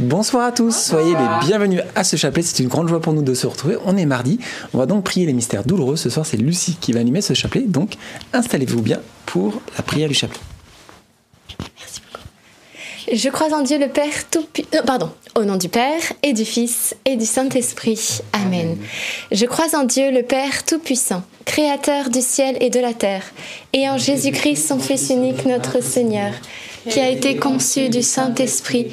Bonsoir à tous, soyez les bienvenus à ce chapelet. C'est une grande joie pour nous de se retrouver. On est mardi, on va donc prier les mystères douloureux. Ce soir, c'est Lucie qui va animer ce chapelet. Donc, installez-vous bien pour la prière du chapelet. Merci beaucoup. Je crois en Dieu le Père tout puissant. pardon. Au nom du Père et du Fils et du Saint-Esprit. Amen. Je crois en Dieu le Père tout-puissant, créateur du ciel et de la terre, et en Jésus-Christ son Fils unique notre Seigneur, qui a été conçu du Saint-Esprit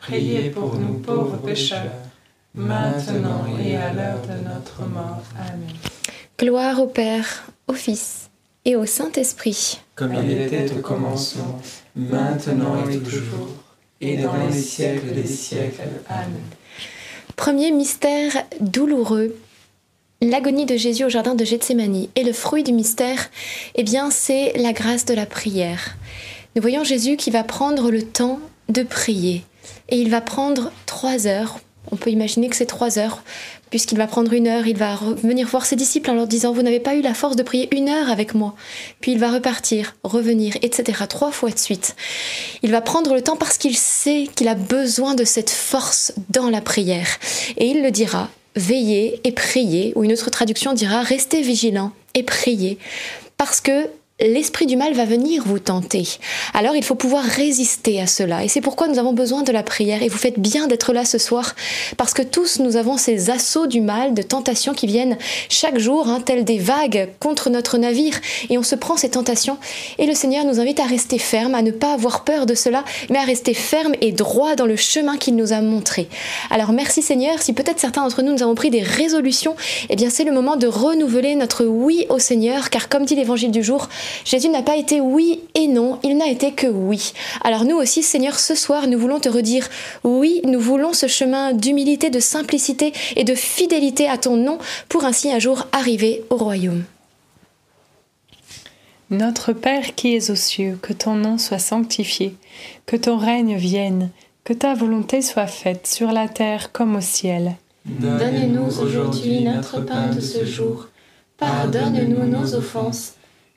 Priez pour nous pauvres pécheurs, maintenant et à l'heure de notre mort. Amen. Gloire au Père, au Fils et au Saint-Esprit. Comme il était au commencement, maintenant et toujours, et dans les siècles des siècles. Amen. Premier mystère douloureux. L'agonie de Jésus au jardin de Gethsémanie. Et le fruit du mystère, eh bien, c'est la grâce de la prière. Nous voyons Jésus qui va prendre le temps de prier. Et il va prendre trois heures. On peut imaginer que c'est trois heures, puisqu'il va prendre une heure, il va venir voir ses disciples en leur disant Vous n'avez pas eu la force de prier une heure avec moi. Puis il va repartir, revenir, etc. Trois fois de suite. Il va prendre le temps parce qu'il sait qu'il a besoin de cette force dans la prière. Et il le dira Veillez et priez, ou une autre traduction dira Restez vigilants et priez. Parce que l'esprit du mal va venir vous tenter. Alors il faut pouvoir résister à cela. Et c'est pourquoi nous avons besoin de la prière. Et vous faites bien d'être là ce soir, parce que tous nous avons ces assauts du mal, de tentations qui viennent chaque jour, hein, telles des vagues contre notre navire. Et on se prend ces tentations. Et le Seigneur nous invite à rester ferme, à ne pas avoir peur de cela, mais à rester ferme et droit dans le chemin qu'il nous a montré. Alors merci Seigneur. Si peut-être certains d'entre nous, nous avons pris des résolutions, eh bien c'est le moment de renouveler notre oui au Seigneur, car comme dit l'évangile du jour, Jésus n'a pas été oui et non, il n'a été que oui. Alors nous aussi, Seigneur, ce soir, nous voulons te redire oui, nous voulons ce chemin d'humilité, de simplicité et de fidélité à ton nom pour ainsi un jour arriver au royaume. Notre Père qui es aux cieux, que ton nom soit sanctifié, que ton règne vienne, que ta volonté soit faite sur la terre comme au ciel. Donne-nous aujourd'hui notre pain de ce jour. Pardonne-nous nos offenses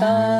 Sainte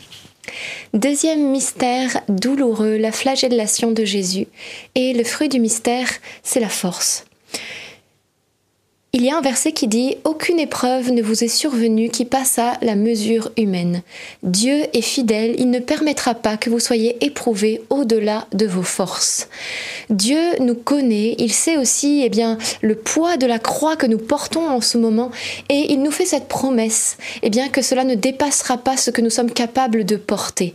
Deuxième mystère douloureux, la flagellation de Jésus. Et le fruit du mystère, c'est la force. Il y a un verset qui dit ⁇ Aucune épreuve ne vous est survenue qui passe à la mesure humaine. Dieu est fidèle, il ne permettra pas que vous soyez éprouvés au-delà de vos forces. Dieu nous connaît, il sait aussi eh bien, le poids de la croix que nous portons en ce moment et il nous fait cette promesse eh bien, que cela ne dépassera pas ce que nous sommes capables de porter.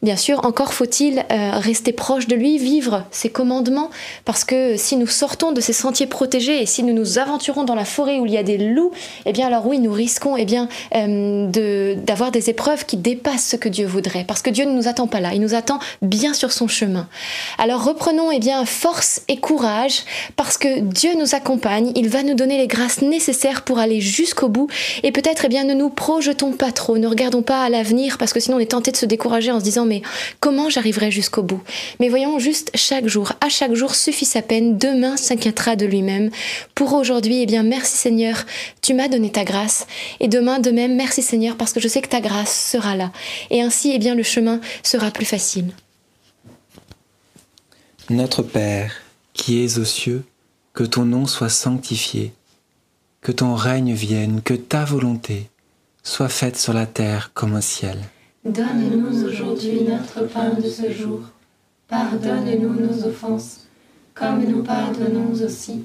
Bien sûr, encore faut-il euh, rester proche de lui, vivre ses commandements, parce que si nous sortons de ces sentiers protégés et si nous nous aventurons dans la forêt où il y a des loups, eh bien alors oui, nous risquons eh bien, euh, de, d'avoir des épreuves qui dépassent ce que Dieu voudrait, parce que Dieu ne nous attend pas là, il nous attend bien sur son chemin. Alors reprenons eh bien, force et courage, parce que Dieu nous accompagne, il va nous donner les grâces nécessaires pour aller jusqu'au bout, et peut-être eh bien, ne nous projetons pas trop, ne regardons pas à l'avenir, parce que sinon on est tenté de se décourager en se disant mais comment j'arriverai jusqu'au bout? Mais voyons juste chaque jour, à chaque jour suffit sa peine, demain s'inquiétera de lui-même. Pour aujourd'hui, eh bien merci Seigneur, tu m'as donné ta grâce, et demain de même merci Seigneur, parce que je sais que ta grâce sera là, et ainsi eh bien le chemin sera plus facile. Notre Père, qui es aux cieux, que ton nom soit sanctifié, que ton règne vienne, que ta volonté soit faite sur la terre comme au ciel. Donne-nous aujourd'hui notre pain de ce jour. Pardonne-nous nos offenses, comme nous pardonnons aussi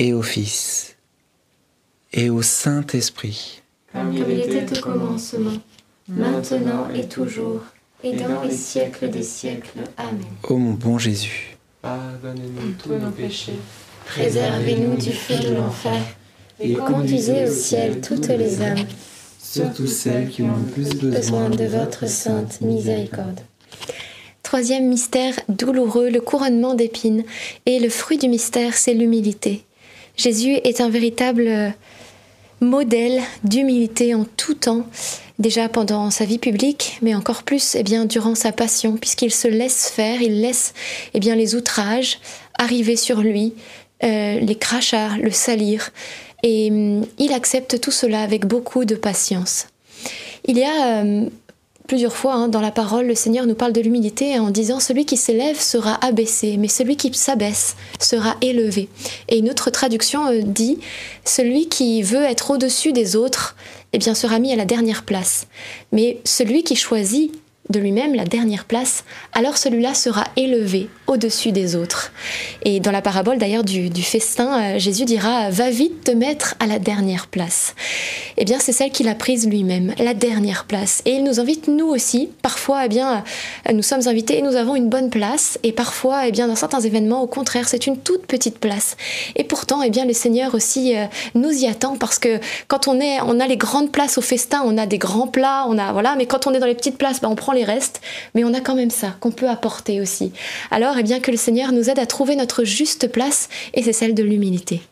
et au Fils, et au Saint-Esprit, Comme il était au commencement, maintenant et toujours, et dans les siècles des siècles. Amen. ô mon bon Jésus. Pardonnez-nous tous nos péchés, Préservez-nous du feu de l'enfer, et conduisez au ciel toutes les âmes, surtout celles qui ont le plus besoin de votre sainte miséricorde. Troisième mystère douloureux, le couronnement d'épines. Et le fruit du mystère, c'est l'humilité. Jésus est un véritable euh, modèle d'humilité en tout temps, déjà pendant sa vie publique, mais encore plus eh bien, durant sa passion, puisqu'il se laisse faire, il laisse eh bien, les outrages arriver sur lui, euh, les crachats, le salir, et hum, il accepte tout cela avec beaucoup de patience. Il y a euh, plusieurs fois hein, dans la parole, le Seigneur nous parle de l'humilité en disant celui qui s'élève sera abaissé, mais celui qui s'abaisse sera élevé. Et une autre traduction euh, dit celui qui veut être au-dessus des autres, eh bien sera mis à la dernière place. Mais celui qui choisit de lui-même la dernière place, alors celui-là sera élevé au-dessus des autres. Et dans la parabole d'ailleurs du, festin, euh, Jésus dira Va vite te mettre à la dernière place. Eh bien, c'est celle qu'il a prise lui-même, la dernière place. Et il nous invite, nous aussi. Parfois, eh bien, euh, nous sommes invités et nous avons une bonne place. Et parfois, eh bien, dans certains événements, au contraire, c'est une toute petite place. Et pourtant, eh bien, le Seigneur aussi euh, nous y attend parce que quand on est, on a les grandes places au festin, on a des grands plats, on a, voilà, mais quand on est dans les petites places, ben, on prend les restes. Mais on a quand même ça qu'on peut apporter aussi. Alors, eh bien, que le Seigneur nous aide à trouver notre juste place et c'est celle de l'humilité.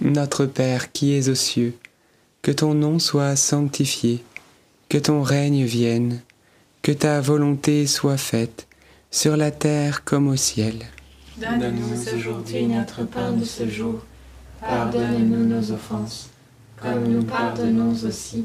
Notre Père qui es aux cieux, que ton nom soit sanctifié, que ton règne vienne, que ta volonté soit faite, sur la terre comme au ciel. Donne-nous aujourd'hui notre pain de ce jour. Pardonne-nous nos offenses, comme nous pardonnons aussi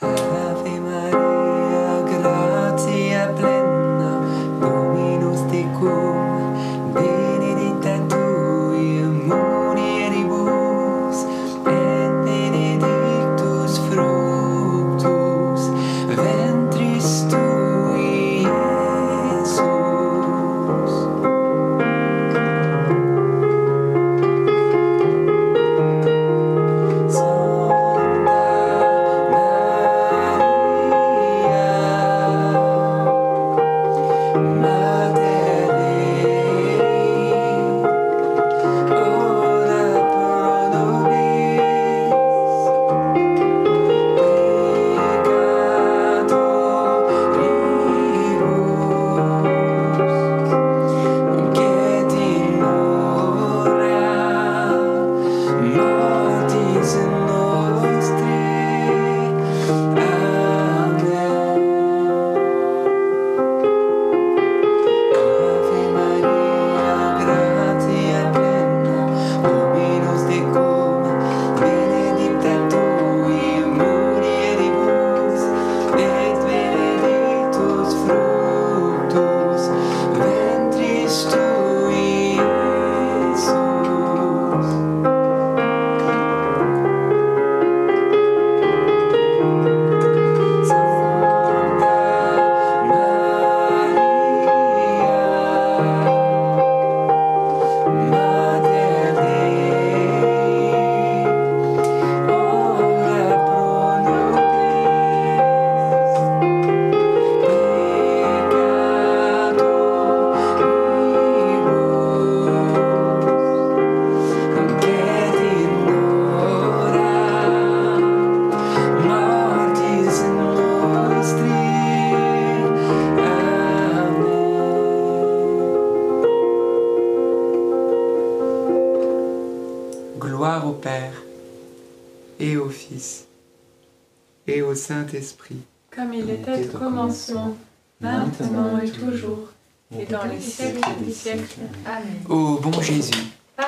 Ah.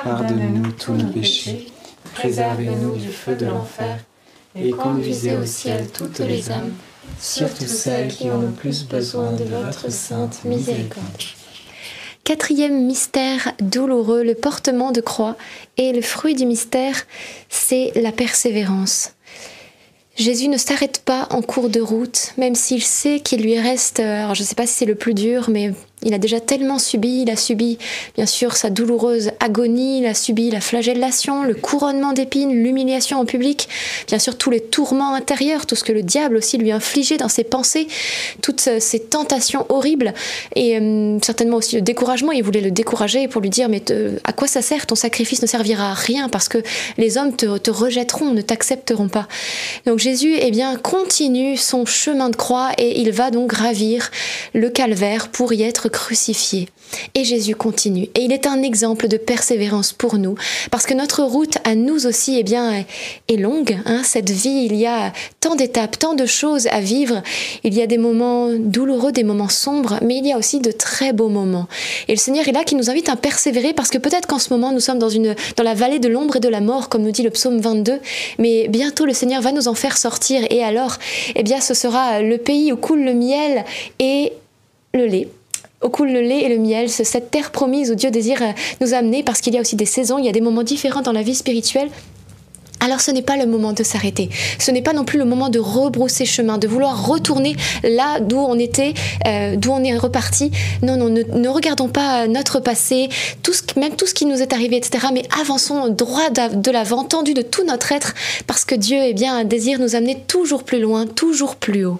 Pardonne-nous tous nos péchés, préservez-nous du feu de l'enfer, et conduisez au ciel toutes les âmes, surtout celles qui ont le plus besoin de votre sainte miséricorde. Quatrième mystère douloureux, le portement de croix. Et le fruit du mystère, c'est la persévérance. Jésus ne s'arrête pas en cours de route, même s'il sait qu'il lui reste, alors je ne sais pas si c'est le plus dur, mais il a déjà tellement subi, il a subi bien sûr sa douloureuse agonie, il a subi la flagellation, le couronnement d'épines, l'humiliation en public, bien sûr tous les tourments intérieurs, tout ce que le diable aussi lui infligeait dans ses pensées, toutes ces tentations horribles et euh, certainement aussi le découragement. Il voulait le décourager pour lui dire mais à quoi ça sert? Ton sacrifice ne servira à rien parce que les hommes te, te rejetteront, ne t'accepteront pas. Donc Jésus eh bien continue son chemin de croix et il va donc gravir le calvaire pour y être crucifié. Et Jésus continue. Et il est un exemple de persévérance pour nous, parce que notre route à nous aussi eh bien, est longue. hein. Cette vie, il y a tant d'étapes, tant de choses à vivre. Il y a des moments douloureux, des moments sombres, mais il y a aussi de très beaux moments. Et le Seigneur est là qui nous invite à persévérer, parce que peut-être qu'en ce moment, nous sommes dans, une, dans la vallée de l'ombre et de la mort, comme nous dit le psaume 22, mais bientôt le Seigneur va nous en faire sortir. Et alors, eh bien, ce sera le pays où coule le miel et le lait. Où coule le lait et le miel, cette terre promise où Dieu désire euh, nous amener parce qu'il y a aussi des saisons, il y a des moments différents dans la vie spirituelle. Alors ce n'est pas le moment de s'arrêter. Ce n'est pas non plus le moment de rebrousser chemin, de vouloir retourner là d'où on était, euh, d'où on est reparti. Non, non, ne, regardons pas notre passé, même tout ce qui nous est arrivé, etc. Mais avançons droit de l'avant, tendu de tout notre être, parce que Dieu, eh bien, désire nous amener toujours plus loin, toujours plus haut.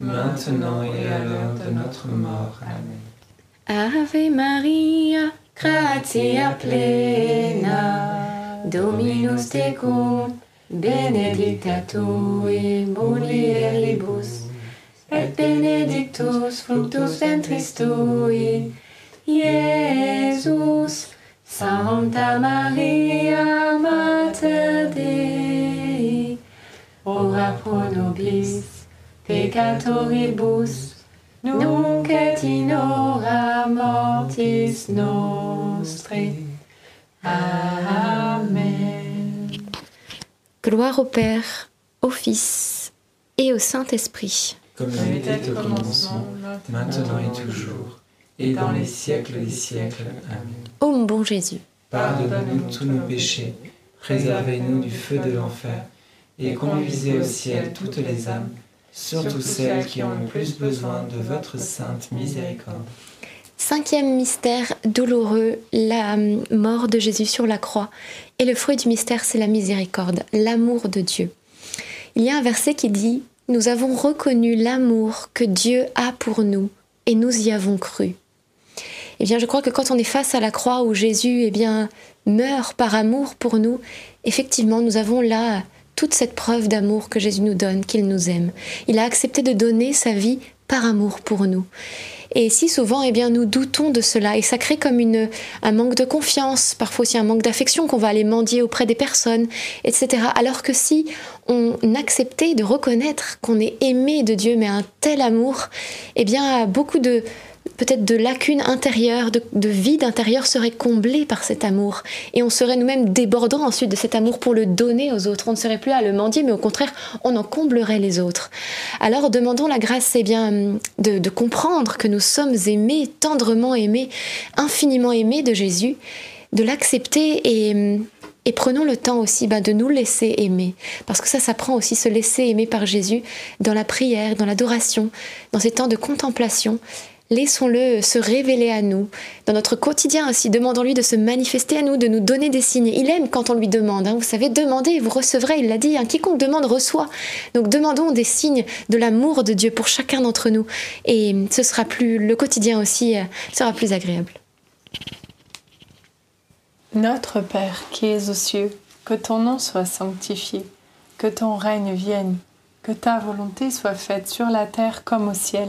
maintenant et à l'heure de notre mort. Amen. Ave Maria, gratia plena, Dominus tecum, benedicta tu in mulieribus, et benedictus fructus ventris tui, Iesus. Santa Maria, Mater Dei, ora pro nobis peccatoribus, nunc et in hora mortis nostre. Amen. Gloire au Père, au Fils et au Saint-Esprit. Comme il était au commencement, maintenant et toujours, et dans les siècles des siècles. Amen. Ô mon bon Jésus, Pardonne-nous tous nos péchés, préservez-nous du feu de l'enfer, et conduisez au ciel toutes les âmes, surtout celles qui ont le plus besoin de votre sainte miséricorde. cinquième mystère douloureux, la hum, mort de Jésus sur la croix. Et le fruit du mystère, c'est la miséricorde, l'amour de Dieu. Il y a un verset qui dit Nous avons reconnu l'amour que Dieu a pour nous, et nous y avons cru. Eh bien, je crois que quand on est face à la croix où Jésus eh bien, meurt par amour pour nous, effectivement, nous avons là toute cette preuve d'amour que Jésus nous donne, qu'il nous aime. Il a accepté de donner sa vie par amour pour nous. Et si souvent, eh bien, nous doutons de cela, et ça crée comme une, un manque de confiance, parfois aussi un manque d'affection qu'on va aller mendier auprès des personnes, etc. Alors que si on acceptait de reconnaître qu'on est aimé de Dieu, mais un tel amour, eh bien, beaucoup de peut-être de lacunes intérieures, de, de vide intérieur seraient comblés par cet amour. Et on serait nous-mêmes débordants ensuite de cet amour pour le donner aux autres. On ne serait plus à le mendier, mais au contraire, on en comblerait les autres. Alors demandons la grâce, eh bien, de, de comprendre que nous sommes aimés, tendrement aimés, infiniment aimés de Jésus, de l'accepter et, et prenons le temps aussi ben, de nous laisser aimer. Parce que ça, ça prend aussi se laisser aimer par Jésus dans la prière, dans l'adoration, dans ces temps de contemplation. Laissons-le se révéler à nous. Dans notre quotidien aussi, demandons-lui de se manifester à nous, de nous donner des signes. Il aime quand on lui demande. hein. Vous savez, demandez, vous recevrez, il l'a dit. hein. Quiconque demande reçoit. Donc demandons des signes de l'amour de Dieu pour chacun d'entre nous. Et ce sera plus, le quotidien aussi euh, sera plus agréable. Notre Père qui es aux cieux, que ton nom soit sanctifié, que ton règne vienne, que ta volonté soit faite sur la terre comme au ciel.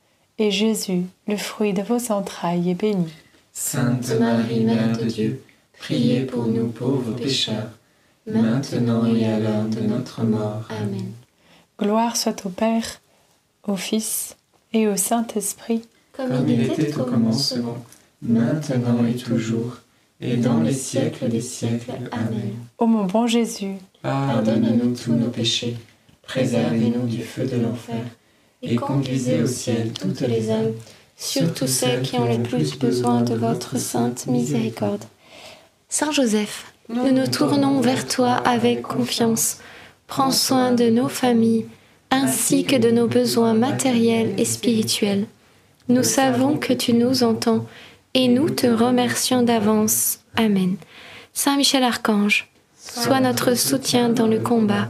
et Jésus, le fruit de vos entrailles, est béni. Sainte Marie, Mère de Dieu, priez pour nous pauvres pécheurs, maintenant et à l'heure de notre mort. Amen. Gloire soit au Père, au Fils et au Saint-Esprit, Comme il était au commencement, maintenant et toujours, et dans les siècles des siècles. Amen. Ô mon bon Jésus, Pardonne-nous tous nos péchés, préservez-nous du feu de l'enfer, et conduisez au ciel toutes les âmes, Surtout ceux qui ont le plus besoin de votre sainte miséricorde. Saint Joseph, nous nous tournons vers toi avec confiance. Prends soin de nos familles, ainsi que de nos besoins matériels et spirituels. Nous savons que tu nous entends et nous te remercions d'avance. Amen. Saint Michel Archange, sois notre soutien dans le combat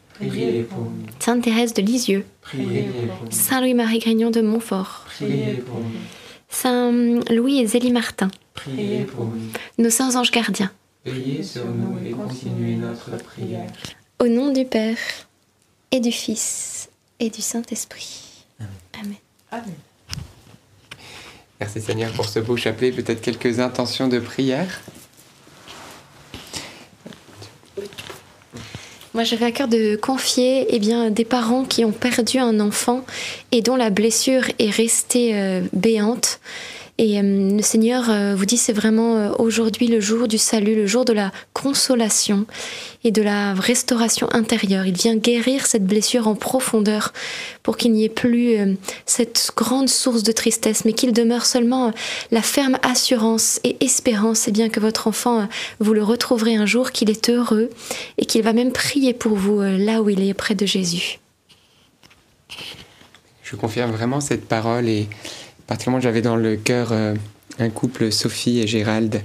priez pour nous, Sainte Thérèse de Lisieux, priez pour nous, Saint Louis-Marie Grignon de Montfort, priez pour nous, Saint Louis et Zélie Martin, priez pour nous. nos saints anges gardiens. Veillez sur nous et continuez notre prière. Au nom du Père et du Fils et du Saint-Esprit. Amen. Merci Seigneur pour ce beau chapelet. Peut-être quelques intentions de prière. Moi, j'avais à cœur de confier eh bien, des parents qui ont perdu un enfant et dont la blessure est restée euh, béante. Et euh, le Seigneur euh, vous dit c'est vraiment euh, aujourd'hui le jour du salut, le jour de la consolation et de la restauration intérieure. Il vient guérir cette blessure en profondeur pour qu'il n'y ait plus cette grande source de tristesse, mais qu'il demeure seulement la ferme assurance et espérance et bien que votre enfant, vous le retrouverez un jour, qu'il est heureux et qu'il va même prier pour vous là où il est près de Jésus. Je confirme vraiment cette parole et particulièrement j'avais dans le cœur euh, un couple Sophie et Gérald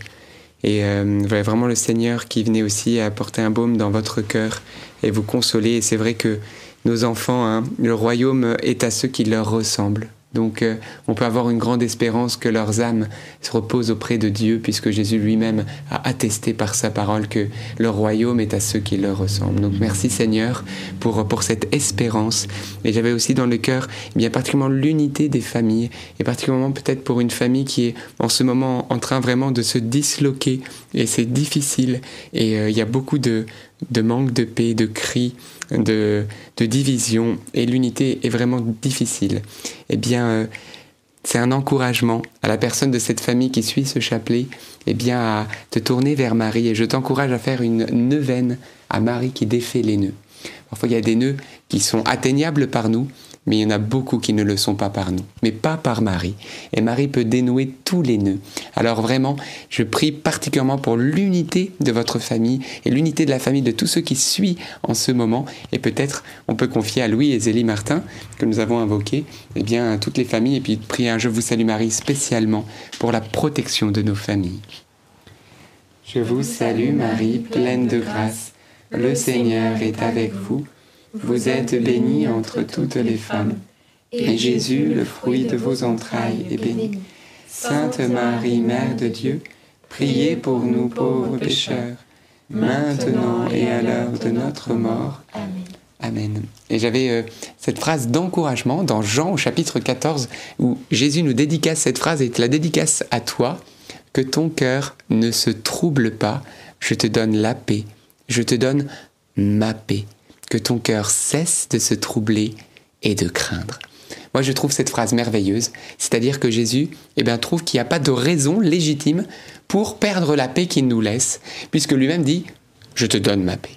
et euh, voilà vraiment le Seigneur qui venait aussi apporter un baume dans votre cœur et vous consoler et c'est vrai que nos enfants, hein, le royaume est à ceux qui leur ressemblent. Donc euh, on peut avoir une grande espérance que leurs âmes se reposent auprès de Dieu puisque Jésus lui-même a attesté par sa parole que leur royaume est à ceux qui leur ressemblent. Donc merci Seigneur pour, pour cette espérance. Et j'avais aussi dans le cœur eh bien particulièrement l'unité des familles et particulièrement peut-être pour une famille qui est en ce moment en train vraiment de se disloquer et c'est difficile et euh, il y a beaucoup de, de manque de paix, de cris, de, division et l'unité est vraiment difficile. Eh bien, euh, c'est un encouragement à la personne de cette famille qui suit ce chapelet, eh bien, à te tourner vers Marie. Et je t'encourage à faire une neuvaine à Marie qui défait les nœuds. Parfois, il y a des nœuds qui sont atteignables par nous, mais il y en a beaucoup qui ne le sont pas par nous, mais pas par Marie. Et Marie peut dénouer tous les nœuds. Alors vraiment, je prie particulièrement pour l'unité de votre famille et l'unité de la famille de tous ceux qui suivent en ce moment. Et peut-être on peut confier à Louis et Zélie Martin, que nous avons invoqués, eh bien toutes les familles, et puis prier un Je vous salue Marie spécialement pour la protection de nos familles. Je vous salue Marie, pleine de grâce. Le Seigneur est avec vous. Vous êtes bénie entre toutes les femmes, et Jésus, le fruit de vos entrailles, est béni. Sainte Marie, Mère de Dieu, priez pour nous pauvres pécheurs, maintenant et à l'heure de notre mort. Amen. Amen. Et j'avais euh, cette phrase d'encouragement dans Jean au chapitre 14, où Jésus nous dédicace cette phrase et te la dédicace à toi, que ton cœur ne se trouble pas, je te donne la paix, je te donne ma paix que ton cœur cesse de se troubler et de craindre. Moi, je trouve cette phrase merveilleuse, c'est-à-dire que Jésus eh bien, trouve qu'il n'y a pas de raison légitime pour perdre la paix qu'il nous laisse, puisque lui-même dit je te donne ma paix.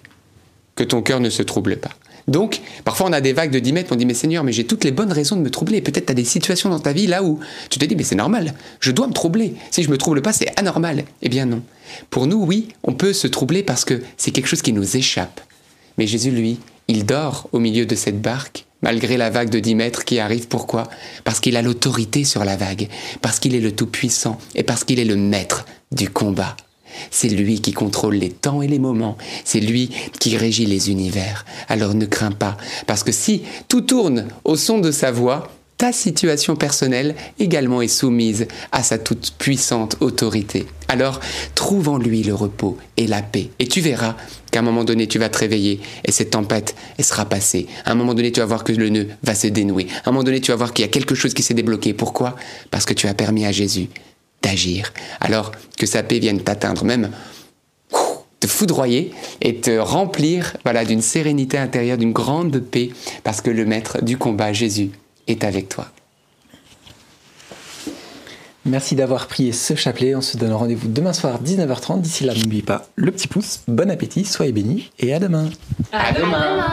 Que ton cœur ne se trouble pas. Donc, parfois on a des vagues de 10 mètres, on dit mais Seigneur, mais j'ai toutes les bonnes raisons de me troubler. Peut-être tu as des situations dans ta vie là où tu te dis mais c'est normal, je dois me troubler. Si je me trouble pas, c'est anormal. Eh bien non. Pour nous, oui, on peut se troubler parce que c'est quelque chose qui nous échappe. Mais Jésus, lui, il dort au milieu de cette barque, malgré la vague de 10 mètres qui arrive. Pourquoi? Parce qu'il a l'autorité sur la vague, parce qu'il est le Tout-Puissant et parce qu'il est le maître du combat. C'est lui qui contrôle les temps et les moments. C'est lui qui régit les univers. Alors ne crains pas, parce que si tout tourne au son de sa voix, ta situation personnelle également est soumise à sa toute puissante autorité. Alors trouve en lui le repos et la paix. Et tu verras qu'à un moment donné, tu vas te réveiller et cette tempête, sera passée. À un moment donné, tu vas voir que le nœud va se dénouer. À un moment donné, tu vas voir qu'il y a quelque chose qui s'est débloqué. Pourquoi? Parce que tu as permis à Jésus d'agir. Alors que sa paix vienne t'atteindre, même te foudroyer et te remplir voilà, d'une sérénité intérieure, d'une grande paix, parce que le maître du combat, Jésus, est avec toi. Merci d'avoir prié ce chapelet. On se donne rendez-vous demain soir 19h30. D'ici là, n'oubliez pas le petit pouce. Bon appétit, soyez bénis et à demain. À, demain.